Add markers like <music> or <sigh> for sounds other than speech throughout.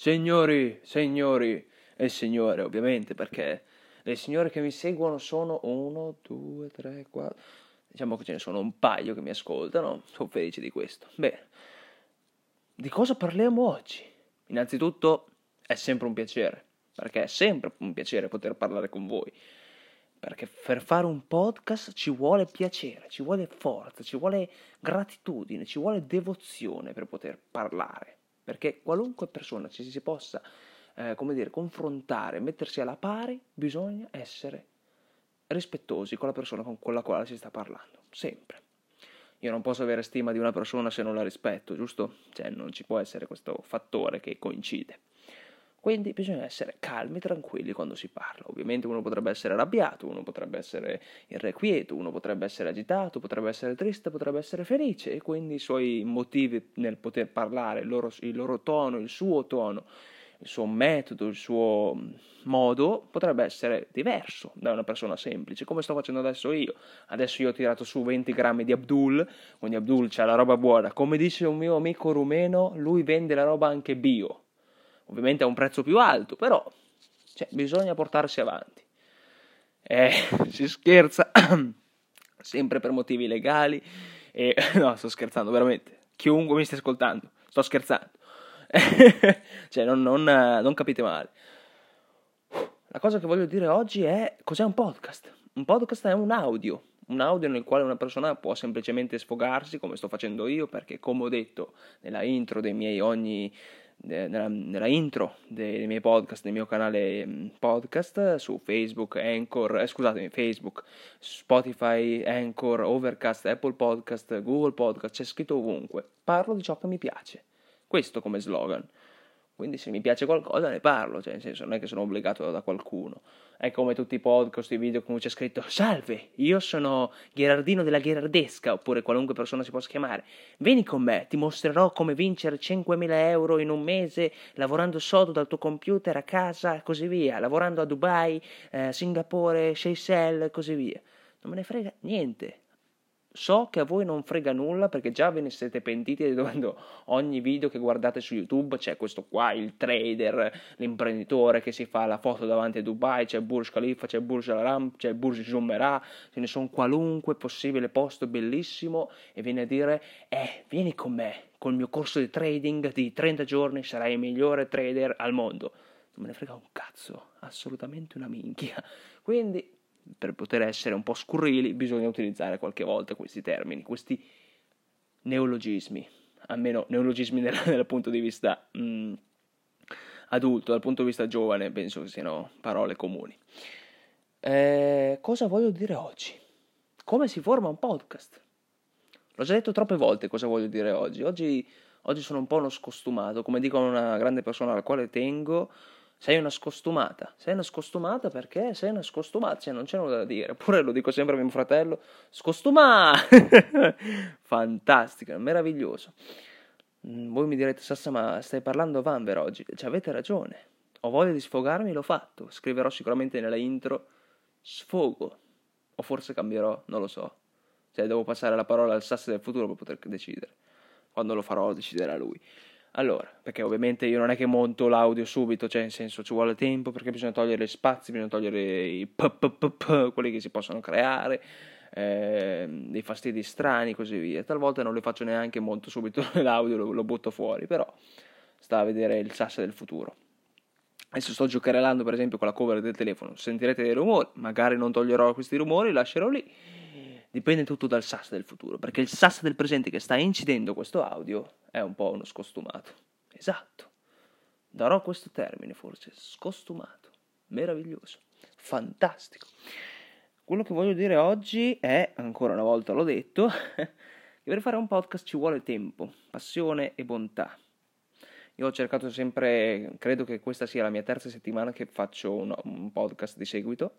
Signori, signori e signore, ovviamente, perché le signore che mi seguono sono uno, due, tre, quattro. Diciamo che ce ne sono un paio che mi ascoltano. Sono felice di questo. Bene, di cosa parliamo oggi? Innanzitutto è sempre un piacere, perché è sempre un piacere poter parlare con voi. Perché per fare un podcast ci vuole piacere, ci vuole forza, ci vuole gratitudine, ci vuole devozione per poter parlare. Perché qualunque persona ci si possa, eh, come dire, confrontare, mettersi alla pari, bisogna essere rispettosi con la persona con la quale si sta parlando. Sempre. Io non posso avere stima di una persona se non la rispetto, giusto? Cioè non ci può essere questo fattore che coincide. Quindi bisogna essere calmi, tranquilli quando si parla. Ovviamente uno potrebbe essere arrabbiato, uno potrebbe essere irrequieto, uno potrebbe essere agitato, potrebbe essere triste, potrebbe essere felice e quindi i suoi motivi nel poter parlare, il loro, il loro tono, il suo tono, il suo metodo, il suo modo potrebbe essere diverso da una persona semplice, come sto facendo adesso io. Adesso io ho tirato su 20 grammi di Abdul, quindi Abdul c'ha la roba buona. Come dice un mio amico rumeno, lui vende la roba anche bio ovviamente a un prezzo più alto, però cioè, bisogna portarsi avanti. Eh, <laughs> si scherza, <clears throat> sempre per motivi legali, e <laughs> no, sto scherzando, veramente. Chiunque mi stia ascoltando, sto scherzando. <laughs> cioè, non, non, non capite male. La cosa che voglio dire oggi è cos'è un podcast? Un podcast è un audio, un audio nel quale una persona può semplicemente sfogarsi come sto facendo io perché come ho detto nella intro dei miei ogni nella, nella, intro dei miei podcast, del mio canale mm, podcast su Facebook, Anchor, eh, scusatemi, Facebook, Spotify, Anchor, Overcast, Apple Podcast, Google Podcast, c'è scritto ovunque. Parlo di ciò che mi piace. Questo come slogan. Quindi se mi piace qualcosa ne parlo, cioè nel senso non è che sono obbligato da qualcuno. È come tutti i podcast, i video cui c'è scritto Salve, io sono Gherardino della Gherardesca, oppure qualunque persona si possa chiamare. Vieni con me, ti mostrerò come vincere 5.000 euro in un mese lavorando sodo dal tuo computer a casa e così via, lavorando a Dubai, eh, Singapore, Seychelles e così via. Non me ne frega niente. So che a voi non frega nulla perché già ve ne siete pentiti dovendo ogni video che guardate su YouTube c'è questo qua, il trader, l'imprenditore che si fa la foto davanti a Dubai, c'è Burj Khalifa, c'è Burj Al Arab, c'è Burj Jumeirah, ce ne sono qualunque possibile posto bellissimo e viene a dire eh, vieni con me, col mio corso di trading di 30 giorni sarai il migliore trader al mondo. Non me ne frega un cazzo, assolutamente una minchia. Quindi per poter essere un po' scurrili bisogna utilizzare qualche volta questi termini, questi neologismi, almeno neologismi <laughs> dal, dal punto di vista mh, mm, adulto, dal punto di vista giovane, penso che siano parole comuni. Eh, cosa voglio dire oggi? Come si forma un podcast? L'ho già detto troppe volte cosa voglio dire oggi. Oggi, oggi sono un po' uno scostumato, come dicono una grande persona alla quale tengo, sei una scostumata, sei una scostumata perché sei una scostumata, cioè non c'è nulla da dire, pure lo dico sempre a mio fratello, scostuma! <laughs> Fantastico, meraviglioso. Mm, voi mi direte, Sassa, ma stai parlando Vanver oggi? Cioè, avete ragione, ho voglia di sfogarmi, l'ho fatto, scriverò sicuramente nella intro. Sfogo, o forse cambierò, non lo so, cioè devo passare la parola al Sassa del futuro per poter decidere, quando lo farò deciderà lui. Allora, perché ovviamente io non è che monto l'audio subito, cioè in senso ci vuole tempo perché bisogna togliere gli spazi, bisogna togliere i p, p, p, p quelli che si possono creare, eh, dei fastidi strani e così via. Talvolta non li faccio neanche monto subito <laughs> l'audio, lo, lo butto fuori, però sta a vedere il sasso del futuro. Adesso sto giocherellando per esempio con la cover del telefono, sentirete dei rumori, magari non toglierò questi rumori, lascerò lì dipende tutto dal SAS del futuro, perché il SAS del presente che sta incidendo questo audio è un po' uno scostumato. Esatto. Darò questo termine forse, scostumato. Meraviglioso. Fantastico. Quello che voglio dire oggi è, ancora una volta l'ho detto, <laughs> che per fare un podcast ci vuole tempo, passione e bontà. Io ho cercato sempre, credo che questa sia la mia terza settimana che faccio un, un podcast di seguito.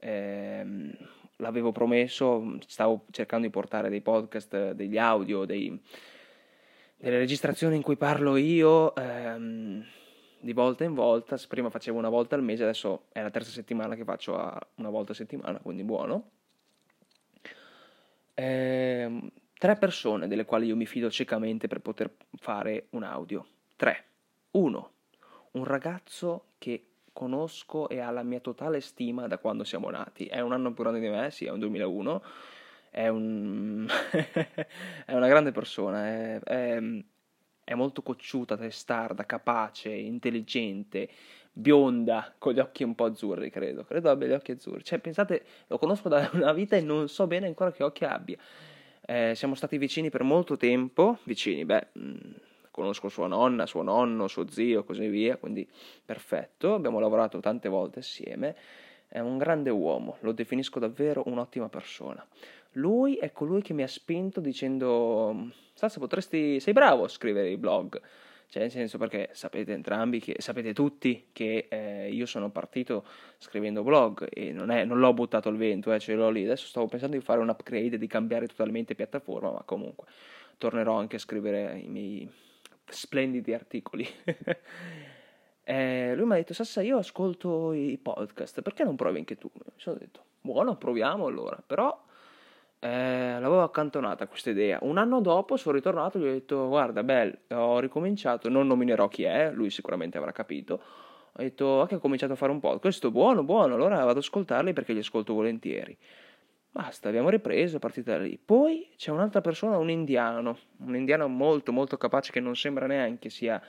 Ehm, l'avevo promesso, stavo cercando di portare dei podcast, degli audio, dei, delle registrazioni in cui parlo io ehm, di volta in volta. Prima facevo una volta al mese, adesso è la terza settimana che faccio una volta a settimana, quindi buono. Ehm, tre persone delle quali io mi fido ciecamente per poter fare un audio. Tre. Uno, un ragazzo che conosco e ha la mia totale stima da quando siamo nati. È un anno più grande di me, sì, è un 2001. È, un... <laughs> è una grande persona, è, è, è molto cocciuta, testarda, capace, intelligente, bionda, con gli occhi un po' azzurri, credo. Credo abbia gli occhi azzurri. Cioè, pensate, lo conosco da una vita e non so bene ancora che occhi abbia. Eh, siamo stati vicini per molto tempo, vicini, beh, mm, conosco sua nonna, suo nonno, suo zio così via, quindi perfetto, abbiamo lavorato tante volte assieme, è un grande uomo, lo definisco davvero un'ottima persona. Lui è colui che mi ha spinto dicendo, Sassa potresti, sei bravo a scrivere i blog, cioè nel senso perché sapete entrambi, che, sapete tutti che eh, io sono partito scrivendo blog e non, è, non l'ho buttato al vento, eh, ce l'ho lì, adesso stavo pensando di fare un upgrade, di cambiare totalmente piattaforma, ma comunque tornerò anche a scrivere i miei splendidi articoli. <laughs> eh, lui mi ha detto, Sassa, io ascolto i podcast, perché non provi anche tu? Mi sono detto, buono, proviamo allora, però eh, l'avevo accantonata questa idea. Un anno dopo sono ritornato e gli ho detto, guarda, Bel, ho ricominciato, non nominerò chi è, lui sicuramente avrà capito. Ho detto, ok, ho cominciato a fare un podcast, buono, buono, allora vado ad ascoltarli perché li ascolto volentieri. Basta, abbiamo ripreso, è partita lì. Poi c'è un'altra persona, un indiano, un indiano molto molto capace che non sembra neanche sia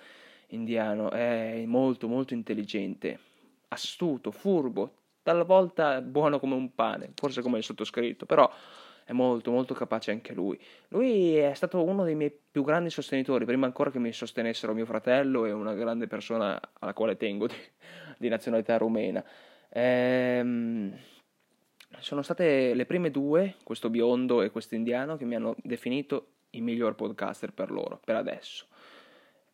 indiano, è molto molto intelligente, astuto, furbo, talvolta buono come un pane, forse come il sottoscritto, però è molto molto capace anche lui. Lui è stato uno dei miei più grandi sostenitori, prima ancora che mi sostenessero mio fratello e una grande persona alla quale tengo di, di nazionalità rumena. Ehm sono state le prime due, questo biondo e questo indiano, che mi hanno definito il miglior podcaster per loro, per adesso.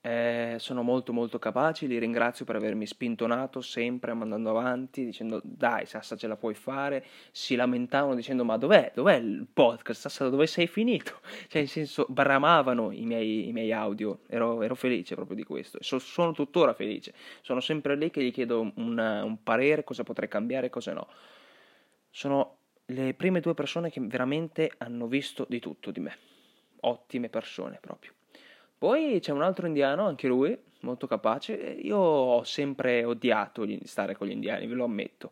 Eh, sono molto molto capaci, li ringrazio per avermi spintonato sempre mandando avanti, dicendo dai Sassa ce la puoi fare, si lamentavano dicendo ma dov'è, dov'è il podcast, Sassa dove sei finito? <laughs> Cioè in senso bramavano i miei, i miei audio, ero, ero, felice proprio di questo, so, sono tuttora felice, sono sempre lì che gli chiedo una, un parere, cosa potrei cambiare cosa no sono le prime due persone che veramente hanno visto di tutto di me. Ottime persone proprio. Poi c'è un altro indiano, anche lui, molto capace. Io ho sempre odiato stare con gli indiani, ve lo ammetto.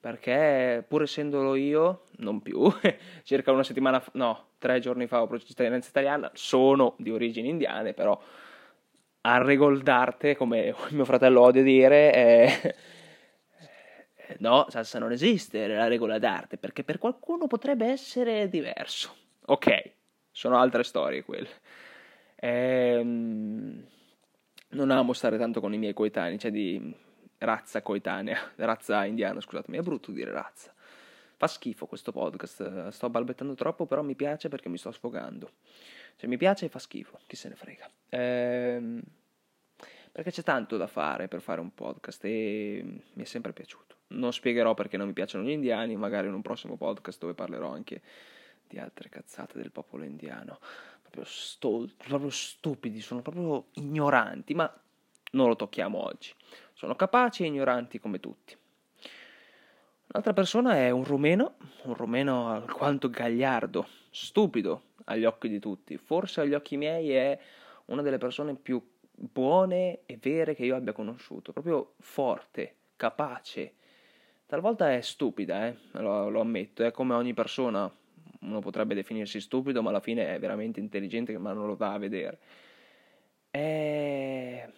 Perché pur essendolo io, non più, <laughs> circa una settimana fa, no, tre giorni fa ho processo cittadinanza italiana, sono di origini indiane, però a regol d'arte, come <laughs> mio fratello odia dire, è no, salsa non esiste la regola d'arte, perché per qualcuno potrebbe essere diverso. Ok, sono altre storie quelle. Ehm, non amo stare tanto con i miei coetanei, cioè di razza coetanea, <laughs> razza indiana, scusatemi, è brutto dire razza. Fa schifo questo podcast, sto balbettando troppo, però mi piace perché mi sto sfogando. Cioè mi piace fa schifo, chi se ne frega. Ehm, perché c'è tanto da fare per fare un podcast e mi è sempre piaciuto. Non spiegherò perché non mi piacciono gli indiani, magari in un prossimo podcast dove parlerò anche di altre cazzate del popolo indiano. Proprio, stol- proprio stupidi, sono proprio ignoranti, ma non lo tocchiamo oggi. Sono capaci e ignoranti come tutti. Un'altra persona è un rumeno, un rumeno alquanto gagliardo, stupido agli occhi di tutti. Forse agli occhi miei è una delle persone più buone e vere che io abbia conosciuto. Proprio forte, capace, Talvolta è stupida, eh? lo, lo ammetto, è come ogni persona, uno potrebbe definirsi stupido, ma alla fine è veramente intelligente, ma non lo dà a vedere. È,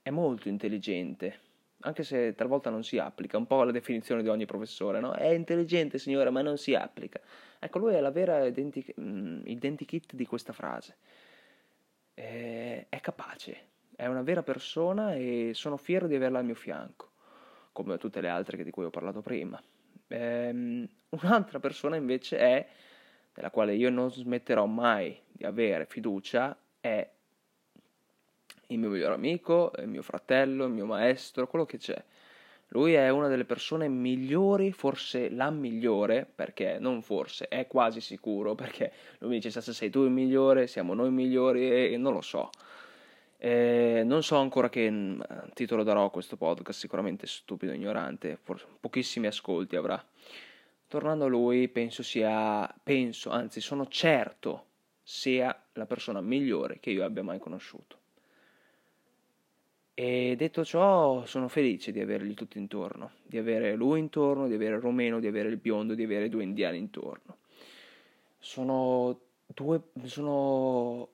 è molto intelligente, anche se talvolta non si applica, un po' la definizione di ogni professore, no? È intelligente, signore, ma non si applica. Ecco, lui è la vera identik- mm, identikit di questa frase. È capace, è una vera persona e sono fiero di averla al mio fianco come tutte le altre di cui ho parlato prima. Ehm, un'altra persona invece è, nella quale io non smetterò mai di avere fiducia, è il mio migliore amico, il mio fratello, il mio maestro, quello che c'è. Lui è una delle persone migliori, forse la migliore, perché non forse, è quasi sicuro, perché lui mi dice se sei tu il migliore, siamo noi migliori e non lo so. Eh, non so ancora che mm, titolo darò a questo podcast, sicuramente stupido, ignorante, forse pochissimi ascolti avrà. Tornando a lui, penso sia, penso, anzi sono certo sia la persona migliore che io abbia mai conosciuto. E detto ciò, sono felice di averli tutti intorno, di avere lui intorno, di avere il romeno, di avere il biondo, di avere due indiani intorno. Sono due, sono,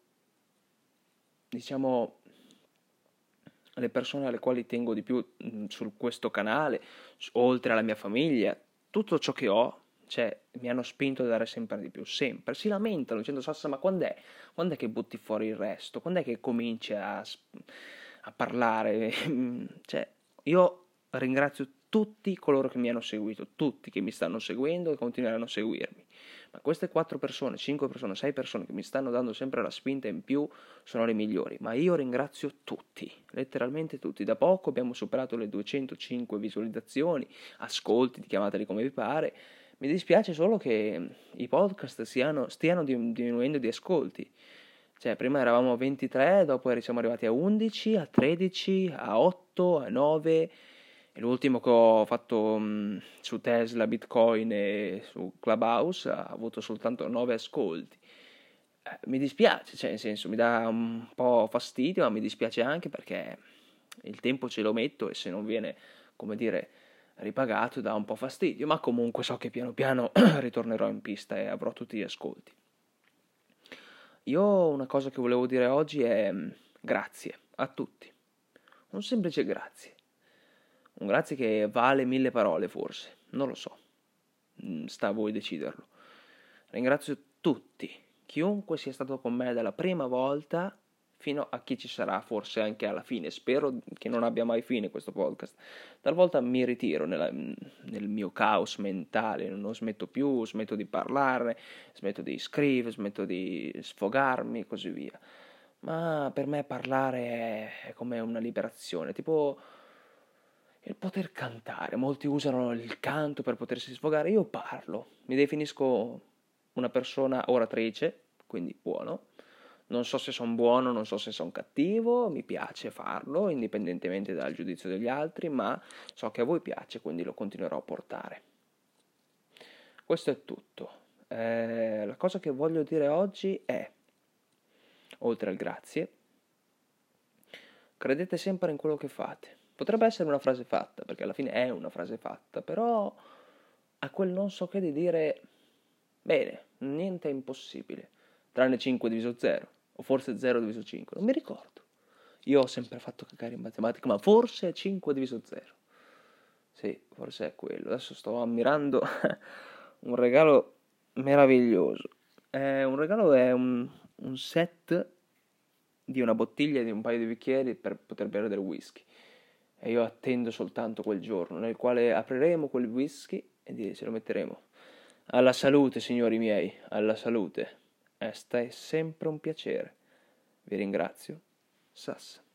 diciamo, le persone alle quali tengo di più mm, su questo canale, oltre alla mia famiglia, tutto ciò che ho, cioè, mi hanno spinto a dare sempre di più, sempre. Si lamentano dicendo Sassa, ma quando è? Quando è che butti fuori il resto? Quando è che cominci a, a parlare? <laughs> cioè, io ringrazio tutti coloro che mi hanno seguito, tutti che mi stanno seguendo e continueranno a seguirmi. Ma queste quattro persone, cinque persone, sei persone che mi stanno dando sempre la spinta in più sono le migliori. Ma io ringrazio tutti, letteralmente tutti. Da poco abbiamo superato le 205 visualizzazioni, ascolti, chiamateli come vi pare. Mi dispiace solo che i podcast stiano, stiano diminuendo di ascolti. Cioè, prima eravamo a 23, dopo siamo arrivati a 11, a 13, a 8, a 9 l'ultimo che ho fatto mh, su Tesla, Bitcoin e su Clubhouse ha avuto soltanto 9 ascolti. Eh, mi dispiace, cioè nel senso mi dà un po' fastidio, ma mi dispiace anche perché il tempo ce lo metto e se non viene, come dire, ripagato dà un po' fastidio, ma comunque so che piano piano <clears throat> ritornerò in pista e avrò tutti gli ascolti. Io una cosa che volevo dire oggi è grazie a tutti. Un semplice grazie. Un grazie che vale mille parole forse, non lo so, mm, sta a voi deciderlo. Ringrazio tutti, chiunque sia stato con me dalla prima volta fino a chi ci sarà forse anche alla fine. Spero che non abbia mai fine questo podcast. Talvolta mi ritiro nella, nel mio caos mentale, non smetto più, smetto di parlare, smetto di scrivere, smetto di sfogarmi e così via. Ma per me parlare è come una liberazione, tipo il poter cantare. Molti usano il canto per potersi sfogare, io parlo, mi definisco una persona oratrice, quindi buono. Non so se sono buono, non so se sono cattivo, mi piace farlo indipendentemente dal giudizio degli altri, ma so che a voi piace, quindi lo continuerò a portare. Questo è tutto. Eh, la cosa che voglio dire oggi è, oltre al grazie, credete sempre in quello che fate Potrebbe essere una frase fatta, perché alla fine è una frase fatta, però ha quel non so che di dire, bene, niente è impossibile, tranne 5 diviso 0, o forse 0 diviso 5, non mi ricordo. Io ho sempre fatto cagare in matematica, ma forse è 5 diviso 0. Sì, forse è quello. Adesso sto ammirando <laughs> un regalo meraviglioso. È un regalo è un, un set di una bottiglia e di un paio di bicchieri per poter bere del whisky e io attendo soltanto quel giorno nel quale apriremo quel whisky e ce lo metteremo. Alla salute, signori miei, alla salute. Esta è sempre un piacere. Vi ringrazio. Sassa.